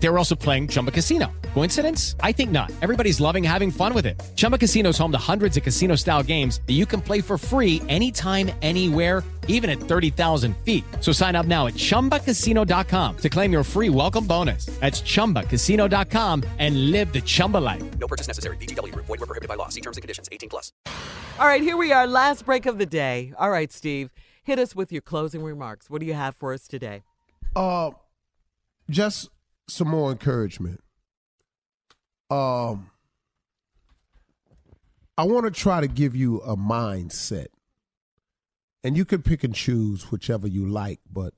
They were also playing Chumba Casino. Coincidence? I think not. Everybody's loving having fun with it. Chumba Casino is home to hundreds of casino style games that you can play for free anytime, anywhere, even at 30,000 feet. So sign up now at chumbacasino.com to claim your free welcome bonus. That's chumbacasino.com and live the Chumba life. No purchase necessary. VGW Group. Void were prohibited by law. See terms and conditions. 18 plus. All right, here we are, last break of the day. All right, Steve, hit us with your closing remarks. What do you have for us today? Uh, just some more encouragement. Um, I want to try to give you a mindset, and you can pick and choose whichever you like, but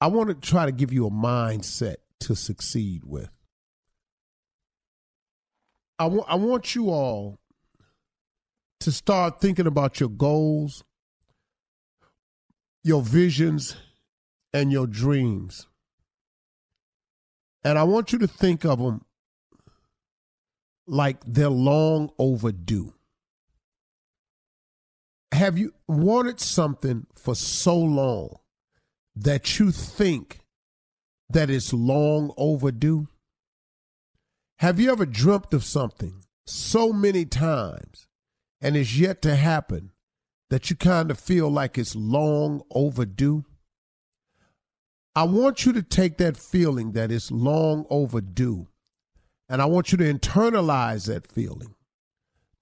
I want to try to give you a mindset to succeed with. I want I want you all to start thinking about your goals, your visions, and your dreams. And I want you to think of them like they're long overdue. Have you wanted something for so long that you think that it's long overdue? Have you ever dreamt of something so many times and it's yet to happen that you kind of feel like it's long overdue? I want you to take that feeling that it's long overdue and I want you to internalize that feeling.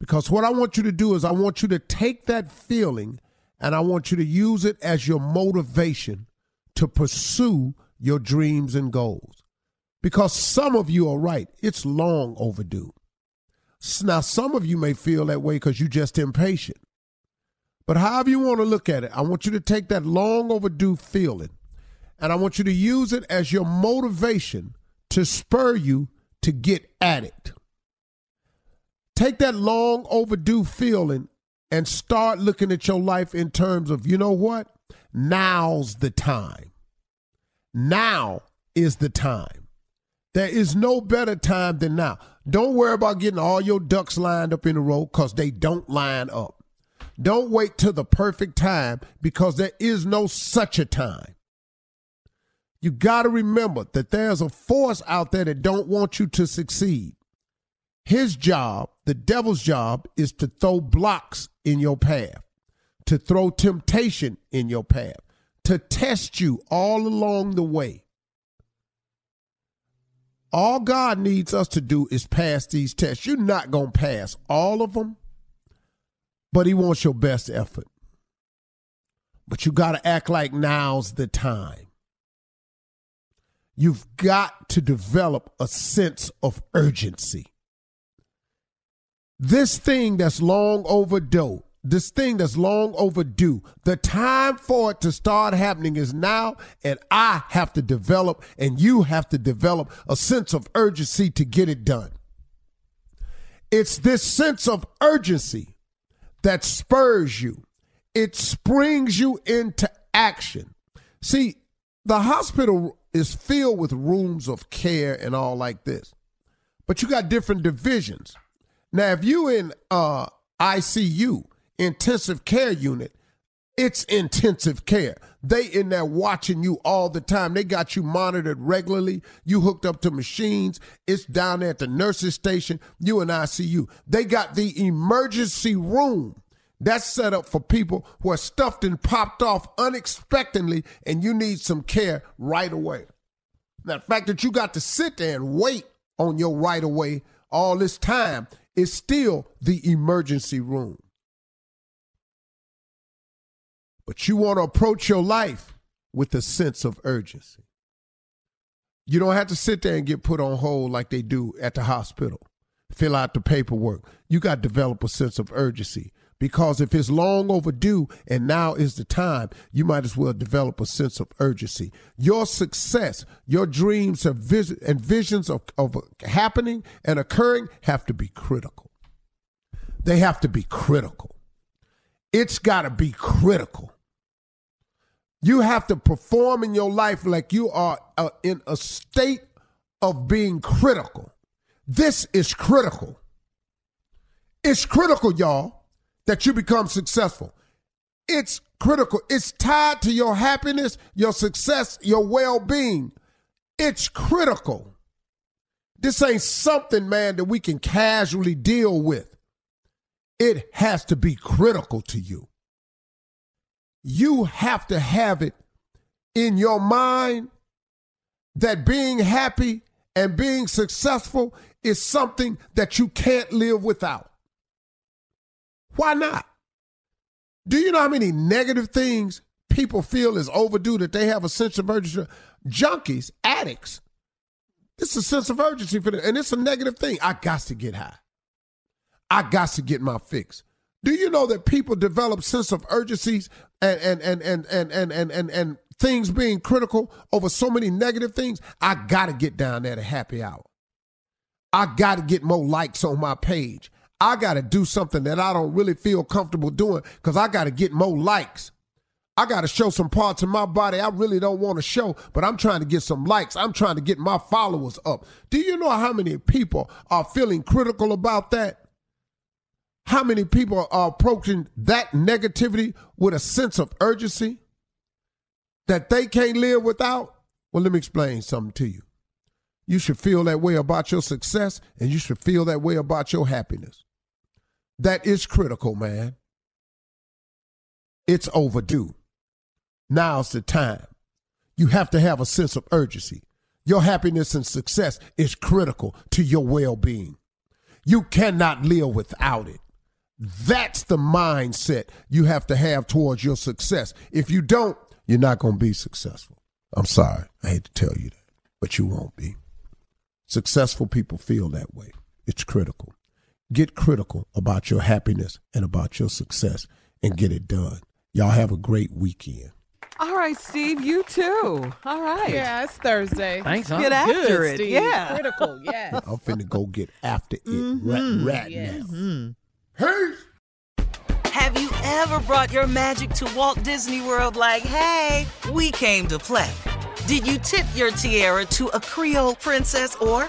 Because what I want you to do is, I want you to take that feeling and I want you to use it as your motivation to pursue your dreams and goals. Because some of you are right, it's long overdue. Now, some of you may feel that way because you're just impatient. But however you want to look at it, I want you to take that long overdue feeling and I want you to use it as your motivation to spur you to get at it. Take that long overdue feeling and start looking at your life in terms of, you know what? Now's the time. Now is the time. There is no better time than now. Don't worry about getting all your ducks lined up in a row because they don't line up. Don't wait till the perfect time because there is no such a time. You got to remember that there's a force out there that don't want you to succeed. His job, the devil's job, is to throw blocks in your path, to throw temptation in your path, to test you all along the way. All God needs us to do is pass these tests. You're not going to pass all of them, but He wants your best effort. But you got to act like now's the time. You've got to develop a sense of urgency. This thing that's long overdue, this thing that's long overdue, the time for it to start happening is now, and I have to develop, and you have to develop a sense of urgency to get it done. It's this sense of urgency that spurs you, it springs you into action. See, the hospital is filled with rooms of care and all like this, but you got different divisions. Now, if you in uh, ICU, intensive care unit, it's intensive care. They in there watching you all the time. They got you monitored regularly. You hooked up to machines. It's down there at the nurses station. You in ICU. They got the emergency room. That's set up for people who are stuffed and popped off unexpectedly, and you need some care right away. Now, the fact that you got to sit there and wait on your right away all this time is still the emergency room. But you want to approach your life with a sense of urgency. You don't have to sit there and get put on hold like they do at the hospital. Fill out the paperwork. You got to develop a sense of urgency because if it's long overdue and now is the time, you might as well develop a sense of urgency. Your success, your dreams and visions of, of happening and occurring have to be critical. They have to be critical. It's got to be critical. You have to perform in your life like you are uh, in a state of being critical. This is critical. It's critical, y'all, that you become successful. It's critical. It's tied to your happiness, your success, your well being. It's critical. This ain't something, man, that we can casually deal with. It has to be critical to you you have to have it in your mind that being happy and being successful is something that you can't live without. Why not? Do you know how many negative things people feel is overdue that they have a sense of urgency? Junkies, addicts. It's a sense of urgency for them, and it's a negative thing. I got to get high. I got to get my fix. Do you know that people develop sense of urgencies and and and and and and and, and, and things being critical over so many negative things? I gotta get down there to happy hour. I gotta get more likes on my page. I gotta do something that I don't really feel comfortable doing because I gotta get more likes. I got to show some parts of my body I really don't want to show, but I'm trying to get some likes. I'm trying to get my followers up. Do you know how many people are feeling critical about that? How many people are approaching that negativity with a sense of urgency that they can't live without? Well, let me explain something to you. You should feel that way about your success and you should feel that way about your happiness. That is critical, man. It's overdue. Now's the time. You have to have a sense of urgency. Your happiness and success is critical to your well being. You cannot live without it. That's the mindset you have to have towards your success. If you don't, you're not going to be successful. I'm sorry. I hate to tell you that, but you won't be. Successful people feel that way. It's critical. Get critical about your happiness and about your success and get it done. Y'all have a great weekend. All right, Steve, you too. All right. Yeah, it's Thursday. Thanks. Get after Good, it. Steve. Yeah. Critical, yes. I'm finna go get after it Mhm. right, right Yes. now. Hey! Have you ever brought your magic to Walt Disney World like, hey, we came to play? Did you tip your tiara to a Creole princess or